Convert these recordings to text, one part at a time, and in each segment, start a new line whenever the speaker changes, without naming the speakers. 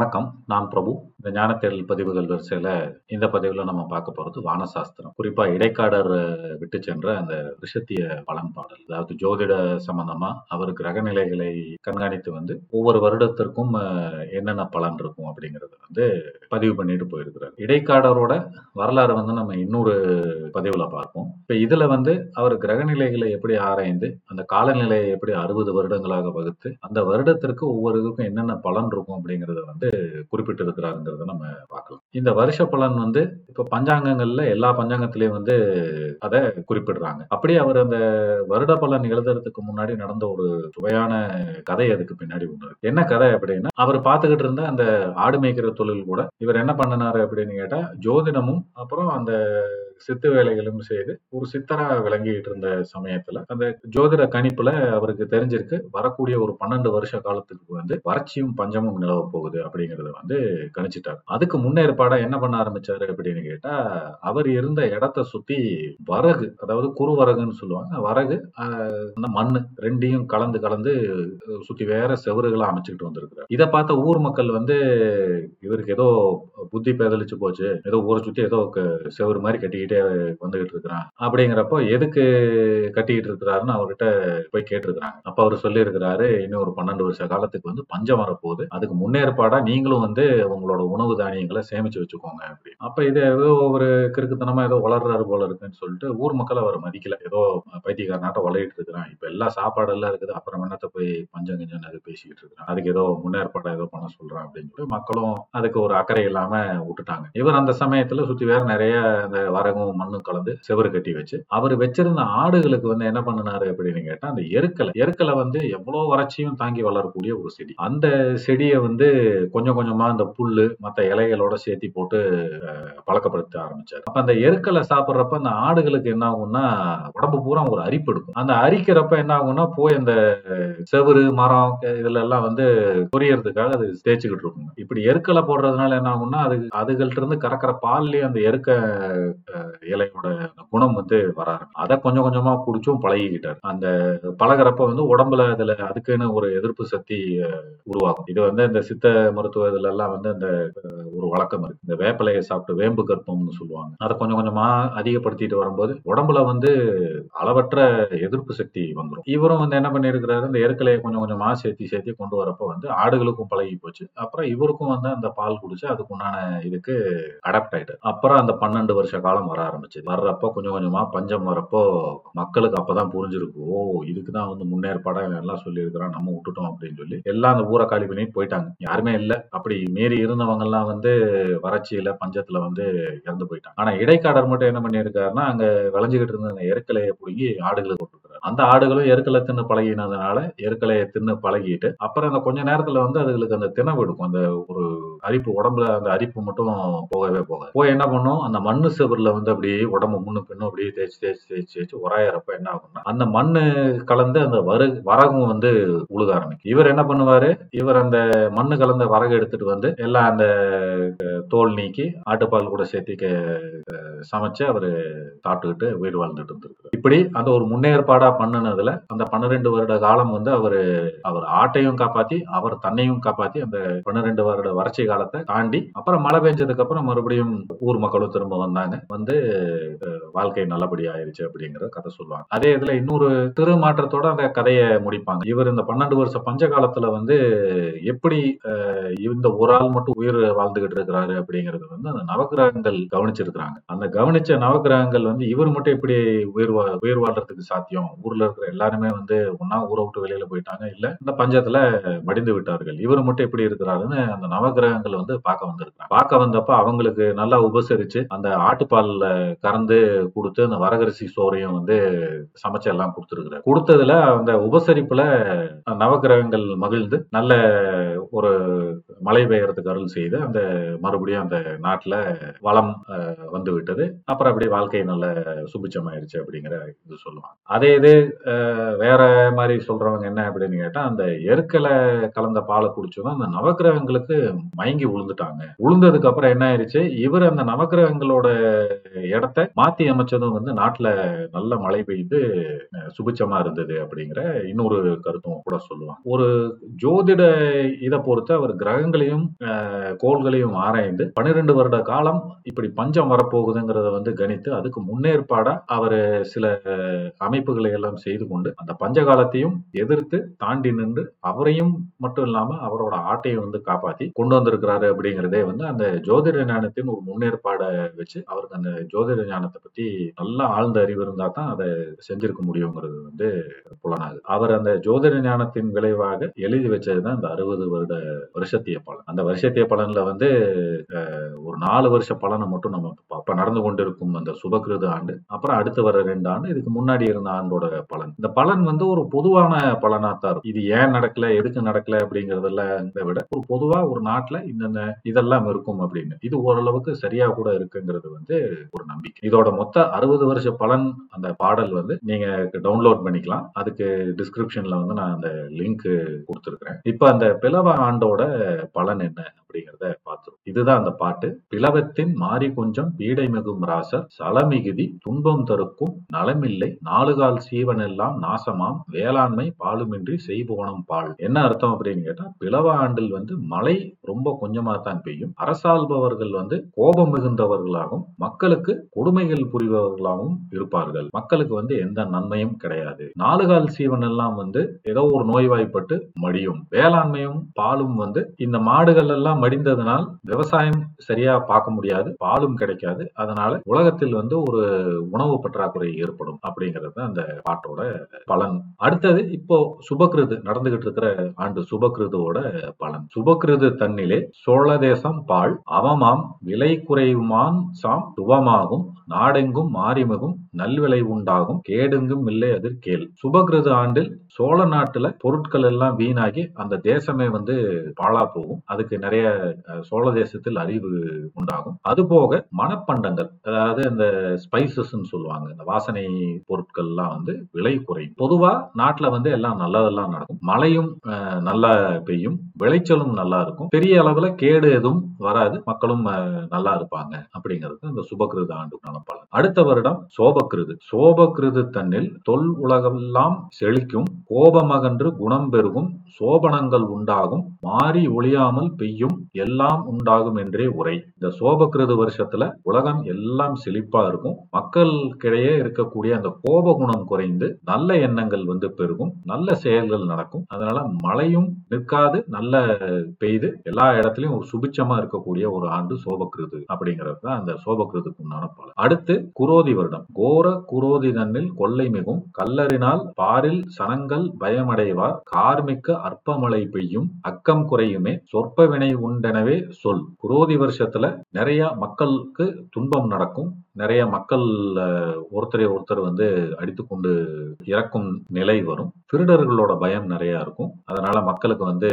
வணக்கம். நான் பிரபு. இந்த ஞானத்தேடல் பதிவுகள் வரிசையில இந்த பதிவுல நம்ம பார்க்க போறது வானசாஸ்திரம். குறிப்பா இடைக்காடர் விட்டு சென்ற அந்த ரிஷத்திய பலன்பாடல் அதாவது ஜோதிட சம்பந்தமா அவர் கிரக நிலைகளை கண்காணித்து வந்து ஒவ்வொரு வருடத்திற்கும் என்னென்ன பலன் இருக்கும் அப்படிங்கறத வந்து பதிவு பண்ணிட்டு போயிருக்கிறார். இடைக்காடரோட வரலாறு வந்து நம்ம இன்னொரு பதிவுல பார்ப்போம். இப்ப இதுல வந்து அவர் கிரக நிலைகளை எப்படி ஆராய்ந்து அந்த காலநிலையை எப்படி அறுபது வருடங்களாக வகுத்து அந்த வருடத்திற்கு ஒவ்வொரு இதுக்கும் என்னென்ன பலன் இருக்கும் அப்படிங்கறத வந்து குறிப்பிட்டிருக்கிறாருங்கிறத நம்ம பார்க்கலாம். இந்த வருஷ பலன் வந்து இப்ப பஞ்சாங்கங்கள்ல எல்லா பஞ்சாங்கத்திலயும் வந்து அதை குறிப்பிடுறாங்க. அப்படியே அவர் அந்த வருட பலன் எழுதுறதுக்கு முன்னாடி நடந்த ஒரு சுவையான கதை அதுக்கு பின்னாடி ஒண்ணு என்ன கதை அப்படின்னா அவர் பார்த்துக்கிட்டு இருந்த அந்த ஆடு மேய்க்கிற தொழில் கூட இவர் என்ன பண்ணினாரு அப்படின்னு கேட்டா ஜோதிடமும் அப்புறம் அந்த சித்து வேலைகளும் செய்து ஒரு சித்தரா விளங்கிட்டு இருந்த சமயத்துல அந்த ஜோதிட கணிப்புல அவருக்கு தெரிஞ்சிருக்கு. வரக்கூடிய ஒரு பன்னெண்டு வருஷ காலத்துக்கு வந்து வறட்சியும் பஞ்சமும் நிலவ போகுது அப்படிங்கறத வந்து கணிச்சிட்டாரு. அதுக்கு முன்னேற்பாடா என்ன பண்ண ஆரம்பிச்சாரு அப்படின்னு கேட்டா அவர் இருந்த இடத்த சுத்தி வரகு அதாவது குறுவரகுன்னு சொல்லுவாங்க. வரகு அந்த மண் ரெண்டையும் கலந்து கலந்து சுத்தி வேற செவறுகளை அமைச்சுக்கிட்டு வந்திருக்கிறார். இதை பார்த்த ஊர் மக்கள் வந்து இவருக்கு ஏதோ புத்தி பேதலிச்சு போச்சு. ஏதோ ஊரை சுத்தி ஏதோ க- செவுரு மாதிரி கட்டிக்கிட்டு வந்துகிட்டு இருக்கிறான் அப்படிங்கிறப்போ எதுக்கு கட்டிக்கிட்டு இருக்கிறாருன்னு அவர்கிட்ட போய் கேட்டிருக்கிறாங்க. அப்ப அவர் சொல்லி இருக்கிறாரு இன்னும் ஒரு பன்னெண்டு வருஷ காலத்துக்கு வந்து பஞ்சம் வரப்போகுது. அதுக்கு முன்னேற்பாடா நீங்களும் வந்து உங்களோட உணவு தானியங்களை சேமிச்சு வச்சுக்கோங்க அப்படி அப்ப இது ஏதோ ஒரு கிறுக்குத்தனமா ஏதோ வளர்றாரு போல இருக்குன்னு சொல்லிட்டு ஊர் மக்கள் அவர் மதிக்கல. ஏதோ பைத்தியக்காரனாட்ட வளையிட்டு இருக்கிறான் இப்ப எல்லா சாப்பாடு எல்லாம் இருக்குது. அப்புறம் என்னத்த போய் பஞ்சம் கஞ்சம் அது பேசிக்கிட்டு இருக்கிறான். அதுக்கு ஏதோ முன்னேற்பாடா ஏதோ பண்ண சொல்றான் அப்படின்னு சொல்லி மக்களும் அதுக்கு ஒரு அக்கறை இல்லாம விட்டுட்டாங்க. இவர் அந்த சமயத்துல சுத்தி வேற நிறைய அந்த வரகும் மண்ணும் கலந்து செவரு கட்டி வச்சு அவர் வச்சிருந்த ஆடுகளுக்கு வந்து என்ன பண்ணினாரு அப்படின்னு கேட்டா அந்த எருக்கலை எருக்கலை வந்து எவ்வளவு வறட்சியும் தாங்கி வளரக்கூடிய ஒரு செடி. அந்த செடியை வந்து கொஞ்சம் கொஞ்சமா அந்த புல்லு மத்த இலைகளோட சேர்த்தி போட்டு பழக்கப்படுத்த ஆரம்பிச்சாரு. அப்ப அந்த எருக்கலை சாப்பிட்றப்ப அந்த ஆடுகளுக்கு என்ன ஆகும்னா உடம்பு பூரா ஒரு அரிப்பு எடுக்கும். அந்த அரிக்கிறப்ப என்ன ஆகும்னா போய் அந்த செவுரு மரம் இதுல எல்லாம் வந்து பொரியறதுக்காக அது தேய்ச்சிக்கிட்டு இருக்கும் இப்படி எருக்கலை போடுறதுனால என்ன ஆகும்னா அது அதுகள்ட்ட இருந்து கறக்கிற பால்லயே அந்த எருக்க ஏழையோட அந்த குணம் வந்து வராரு அதை கொஞ்சம் கொஞ்சமா குடிச்சும் பழகிக்கிட்டாரு. அந்த பழகிறப்ப வந்து உடம்புல அதுல அதுக்குன்னு ஒரு எதிர்ப்பு சக்தி உருவாகும். இது வந்து இந்த சித்த மருத்துவ இதுல எல்லாம் வந்து அந்த ஒரு வழக்கம் இருக்கு. இந்த வேப்பிலையை சாப்பிட்டு வேம்பு கற்பம்னு சொல்லுவாங்க. அதை கொஞ்சம் கொஞ்சமா அதிகப்படுத்திட்டு வரும்போது உடம்புல வந்து அளவற்ற எதிர்ப்பு சக்தி வந்துடும் இவரும் வந்து என்ன பண்ணியிருக்கிறாரு? இந்த ஏற்கலையை கொஞ்சம் கொஞ்சமா சேர்த்து சேர்த்து கொண்டு வரப்ப வந்து ஆடுகளுக்கும் பழகி போச்சு. அப்புறம் இவருக்கும் வந்து அந்த பால் குடிச்சு அதுக்கு உண்டான இதுக்கு அடாப்ட் ஆயிட்டு அப்புறம் அந்த பன்னெண்டு வருஷ காலம் வர ஆரம்பிச்சது. வர்றப்போ கொஞ்சம் கொஞ்சமா பஞ்சம் வரப்போ மக்களுக்கு அப்பதான் புரிஞ்சிருக்கு. ஓ இதுக்குதான் வந்து முன்னேற்பாடா எல்லாம் சொல்லியிருக்கிறான் நம்ம விட்டுட்டோம் அப்படின்னு சொல்லி. எல்லாம் அந்த ஊரை காலி பண்ணிட்டு போயிட்டாங்க. யாருமே இல்ல. அப்படி மீறி இருந்தவங்க எல்லாம் வந்து வறட்சியில பஞ்சத்துல வந்து இறந்து போயிட்டாங்க. ஆனா இடைக்காடர் மட்டும் என்ன பண்ணியிருக்காருன்னா அங்க விளைஞ்சுகிட்டு இருந்த அந்த எருக்கலையை பிடுங்கி ஆடுகளுக்கு போட்டுருக்காரு அந்த ஆடுகளும் எருக்கலை தின்னு பழகினதுனால எருக்கலையை தின்னு பழகிட்டு அப்புறம் அந்த கொஞ்ச நேரத்துல வந்து அதுகளுக்கு அந்த திணவு எடுக்கும் அந்த ஒரு அரிப்பு உடம்புல அந்த அரிப்பு மட்டும் போகவே போகாது. போய் என்ன பண்ணும்? அந்த மண்ணு செவர்ல வந்து அப்படியே உடம்பு முன்னு பின்னும் அப்படியே தேய்ச்சி தேய்ச்சி தேய்ச்சி தேய்ச்சி உராயறப்ப என்ன ஆகும்னா அந்த மண்ணு கலந்து அந்த வரு வரகும் வந்து உழுக ஆரம்பிக்கும். இவர் என்ன பண்ணுவாரு? இவர் அந்த மண்ணு கலந்த வரகு எடுத்துட்டு வந்து எல்லாம் அந்த தோல் நீக்கி ஆட்டுப்பால் கூட சேர்த்து சமைச்சு அவர் சாப்பிட்டுக்கிட்டு உயிர் வாழ்ந்துட்டு இருந்திருக்காரு இப்படி அந்த ஒரு முன்னேற்பாடா பண்ணுனதுல அந்த பன்னிரெண்டு வருட காலம் வந்து அவர் அவர் ஆட்டையும் காப்பாத்தி அவர் தன்னையும் காப்பாத்தி அந்த பன்னிரெண்டு வருட வறட்சி காலத்தை தாண்டி அப்புறம் மழை பெஞ்சதுக்கு அப்புறம் மறுபடியும் ஊர் மக்களும் திரும்ப வந்தாங்க. வந்து வாழ்க்கை நல்லபடி ஆயிருச்சு அப்படிங்கிற கதை சொல்லுவாங்க. அதே இதுல இன்னொரு திருமாற்றத்தோட அந்த கதையை முடிப்பாங்க. இவர் இந்த பன்னெண்டு வருஷ பஞ்ச காலத்துல வந்து எப்படி இந்த ஒரு ஆள் மட்டும் உயிர் வாழ்ந்துகிட்டு இருக்கிறாரு அப்படிங்கிறது வந்து அந்த நவக்கிரகங்கள் கவனிச்சிருக்கிறாங்க. அந்த கவனிச்ச நவக்கிரகங்கள் வந்து இவர் மட்டும் எப்படி உயிர் உயிர் வாழ்றதுக்கு சாத்தியம்? ஊர்ல இருக்கிற எல்லாருமே வந்து ஒன்னா ஊரை விட்டு வெளியில போயிட்டாங்க. இல்ல இந்த பஞ்சத்துல மடிந்து விட்டார்கள். இவர் மட்டும் எப்படி இருக்கிறாருன்னு அந்த நவக்கிரகங்கள் வந்து பார்க்க வந்திருக்காங்க பார்க்க வந்தப்ப அவங்களுக்கு நல்லா உபசரிச்சு அந்த ஆட்டுப்பால்ல கறந்து கொடுத்து அந்த வரகரிசி சோறையும் வந்து சமைச்சு எல்லாம் கொடுத்துருக்குறாரு. கொடுத்ததுல அந்த உபசரிப்புல நவக்கிரகங்கள் மகிழ்ந்து நல்ல ஒரு மழை பெய்யறதுக்கு அருள் செய்து அந்த மறுபடியும் அந்த நாட்டுல வளம் அஹ், வந்து விட்டது. அப்புறம் அப்படியே வாழ்க்கை நல்ல சுபிச்சமாயிருச்சு அப்படிங்கிற இது சொல்லுவாங்க. அதே இது வேற மாதிரி சொல்றவங்க என்ன அப்படின்னு கேட்டா அந்த எருக்களை கலந்த பாலை குடிச்சதும் அந்த நவக்கிரகங்களுக்கு மயங்கி விழுந்துட்டாங்க விழுந்ததுக்கு அப்புறம் என்ன ஆயிருச்சு? இவர் அந்த நவக்கிரகங்களோட இடத்த மாத்தி அமைச்சதும் வந்து நாட்டுல நல்ல மழை பெய்து சுபிச்சமா இருந்தது அப்படிங்கிற இன்னொரு கருத்தும் கூட சொல்லுவாங்க. ஒரு ஜோதிட இதை பொறுத்து அவர் கிரகங்களையும் கோள்களையும் ஆராய்ந்து பன்னிரெண்டு வருட காலம் இப்படி பஞ்சம் வரப்போகுதுங்கிறத வந்து கணித்து அதுக்கு முன்னேற்பாடா அவர் சில அமைப்புகளை எல்லாம் செய்து கொண்டு அந்த பஞ்ச காலத்தையும் எதிர்த்து தாண்டி நின்று அவரையும் மட்டும் இல்லாம அவரோட ஆட்டையும் வந்து காப்பாத்தி கொண்டு இருக்கிறாரு அப்படிங்கிறதே வந்து அந்த ஜோதிட ஞானத்தின் ஒரு முன்னேற்பாடை வச்சு அவருக்கு அந்த ஜோதிட ஞானத்தை பத்தி நல்லா ஆழ்ந்த அறிவு இருந்தா தான் அதை செஞ்சிருக்க முடியுங்கிறது வந்து புலனாகுது. அவர் அந்த ஜோதிட ஞானத்தின் விளைவாக எழுதி வச்சதுதான் இந்த அறுபது வருட வருஷத்திய பலன். அந்த வருஷத்திய பலன்ல வந்து நாலு வருஷ பலனை மட்டும் நம்ம அப்போ அப்ப நடந்து கொண்டிருக்கும் அந்த சுபகிருத ஆண்டு அப்புறம் அடுத்து வர ரெண்டு ஆண்டு இதுக்கு முன்னாடி இருந்த ஆண்டோட பலன். இந்த பலன் வந்து ஒரு பொதுவான பலனா தான் இருக்கும். இது ஏன் நடக்கல எதுக்கு நடக்கல அப்படிங்கறதெல்லாம் விட ஒரு பொதுவா ஒரு நாட்டுல இந்த இதெல்லாம் இருக்கும் அப்படின்னு. இது ஓரளவுக்கு சரியா கூட இருக்குங்கிறது வந்து ஒரு நம்பிக்கை. இதோட மொத்த அறுபது வருஷ பலன் அந்த பாடல் வந்து நீங்க டவுன்லோட் பண்ணிக்கலாம். அதுக்கு டிஸ்கிரிப்ஷன்ல வந்து நான் அந்த லிங்க் கொடுத்துருக்கிறேன். இப்ப அந்த பிளவ ஆண்டோட பலன் என்ன? அப்படிங்கிறத பார்த்துரும் இதுதான் அந்த பாட்டு. பிளவத்தின் மாறி கொஞ்சம் பீடை மிகும் ராசர் சலமிகுதி துன்பம் தருக்கும் நலமில்லை நாலுகால் சீவனெல்லாம் நாசமாம் வேளாண்மை பாலுமின்றி செய்போனம் பால். என்ன அர்த்தம் அப்படின்னு கேட்டா பிளவ ஆண்டில் வந்து மழை ரொம்ப கொஞ்சமா தான் பெய்யும். அரசாள்பவர்கள் வந்து கோபம் மிகுந்தவர்களாகவும் மக்களுக்கு கொடுமைகள் புரிபவர்களாகவும் இருப்பார்கள். மக்களுக்கு வந்து எந்த நன்மையும் கிடையாது. நாலுகால் சீவன் எல்லாம் வந்து ஏதோ ஒரு நோய்வாய்ப்பட்டு மடியும். வேளாண்மையும் பாலும் வந்து இந்த மாடுகள் எல்லாம் மடிந்ததனால் விவசாயம் சரியா பார்க்க முடியாது பாலும் கிடைக்காது. அதனால உலகத்தில் வந்து ஒரு உணவு பற்றாக்குறை ஏற்படும் அப்படிங்கிறது தான் அந்த பாட்டோட பலன். அடுத்தது இப்போ சுபகிருது நடந்துகிட்டு இருக்கிற ஆண்டு சுபகிருதுவோட பலன். சுபகிருது தன்னிலே சோழ தேசம் பால் அவமாம் விலை குறைவுமான் சாம் சுபமாகும் நாடெங்கும் மாறிமகும் நல்விளை உண்டாகும் கேடுங்கும் இல்லை அதிர் கேள். சுபகிருது ஆண்டில் சோழ நாட்டுல பொருட்கள் எல்லாம் வீணாகி அந்த தேசமே வந்து பாழா போகும். அதுக்கு நிறைய சோழ தேசத்தில் அறிவு உண்டாகும். அது போக மணப்பண்டங்கள் அதாவது அந்த ஸ்பைசஸ் சொல்லுவாங்க இந்த வாசனை பொருட்கள்லாம் வந்து விலை குறையும். பொதுவா நாட்டுல வந்து எல்லாம் நல்லதெல்லாம் நடக்கும். மழையும் நல்லா பெய்யும் விளைச்சலும் நல்லா இருக்கும். பெரிய அளவுல கேடு எதுவும் வராது மக்களும் நல்லா இருப்பாங்க அப்படிங்கிறது இந்த சுபகிருத ஆண்டுக்கான பலன். அடுத்த வருடம் சோபகிருது. சோபகிருது தன்னில் தொல் உலகெல்லாம் செழிக்கும் கோபமகன்று குணம் பெருகும் சோபனங்கள் உண்டாகும் மாறி ஒளியாமல் பெய்யும் எல்லாம் உண்டாகும் என்றே உரை. இந்த சோபகிருது வருஷத்துல உலகம் எல்லாம் செழிப்பா இருக்கும். மக்களுக்கிடையே இருக்கக்கூடிய அந்த கோப குணம் குறைந்து நல்ல எண்ணங்கள் வந்து பெருகும். நல்ல செயல்கள் நடக்கும். அதனால மழையும் நிற்காது. நல்ல பெய்து. எல்லா இடத்துலயும் ஒரு சுபிச்சமா இருக்கக்கூடிய ஒரு ஆண்டு சோபகிருது அப்படிங்கிறது தான் அந்த சோபகிருதுக்கு உண்டான பலன். அடுத்து குரோதி வருடம். கோர குரோதி தன்னில் கொள்ளை மிகும். கல்லறினால் பாரில் சனங்கள் பயமடைவார். கார்மிக்க அற்பமழை பெய்யும். அக்கம் குறையுமே. சொற்ப வினை உண்டெனவே சொல். குரோதி வருஷத்துல நிறைய மக்களுக்கு துன்பம் நடக்கும். நிறைய மக்கள் ஒருத்தரை ஒருத்தர் வந்து அடித்துக்கொண்டு இறக்கும் நிலை வரும். திருடர்களோட பயம் நிறைய இருக்கும். அதனால மக்களுக்கு வந்து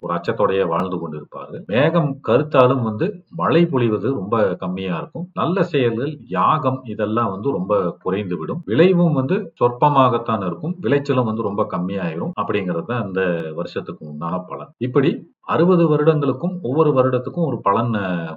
ஒரு அச்சத்தோடைய வாழ்ந்து கொண்டு இருப்பார்கள் மேகம் கருத்தாலும் வந்து மழை பொழிவது ரொம்ப கம்மியா இருக்கும். நல்ல செயல்கள் யாகம் இதெல்லாம் வந்து ரொம்ப குறைந்து விடும் விளைவும் வந்து சொற்பமாகத்தான் இருக்கும். விளைச்சலும் வந்து ரொம்ப கம்மியாயிரும். அப்படிங்கிறது தான் இந்த வருஷத்துக்கு உண்டான பலன். இப்படி அறுபது வருடங்களுக்கும் ஒவ்வொரு வருடத்துக்கும் ஒரு பலன்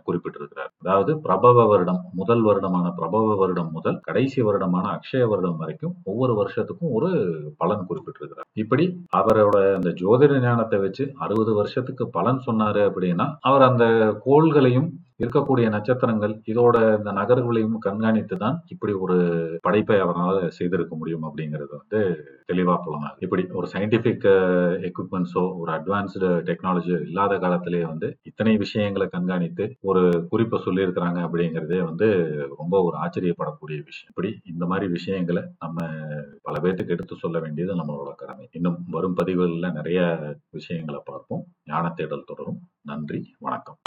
குறிப்பிட்டிருக்கிறார். அதாவது பிரபவ வருடம் முதல் வருடமான பிரபவ வருடம் முதல் கடைசி வருடமான அக்ஷய வருடம் வரைக்கும் ஒவ்வொரு வருஷத்துக்கும் ஒரு பலன் குறிப்பிட்டிருக்கிறார். இப்படி அவரோட அந்த ஜோதிட ஞானத்தை வச்சு அறுபது வருஷத்துக்கு பலன் சொன்னாரு அப்படின்னா அவர் அந்த கோள்களையும் இருக்கக்கூடிய நட்சத்திரங்கள் இதோட இந்த நகர்களையும் கண்காணித்து தான் இப்படி ஒரு படைப்பை அவரால் செய்திருக்க முடியும் அப்படிங்கிறது வந்து தெளிவாக புலனாது இப்படி ஒரு சயின்டிபிக் எக்யூப்மெண்ட்ஸோ ஒரு அட்வான்ஸ்டு டெக்னாலஜியோ இல்லாத காலத்திலேயே வந்து இத்தனை விஷயங்களை கண்காணித்து ஒரு குறிப்பை சொல்லியிருக்கிறாங்க அப்படிங்கிறதே வந்து ரொம்ப ஒரு ஆச்சரியப்படக்கூடிய விஷயம். இப்படி இந்த மாதிரி விஷயங்களை நம்ம பல பேர்த்துக்கு எடுத்து சொல்ல வேண்டியது நம்மளோட கடமை. இன்னும் வரும் பதிவுகளில் நிறைய விஷயங்களை பார்ப்போம். ஞான தேடல் தொடரும். நன்றி வணக்கம்.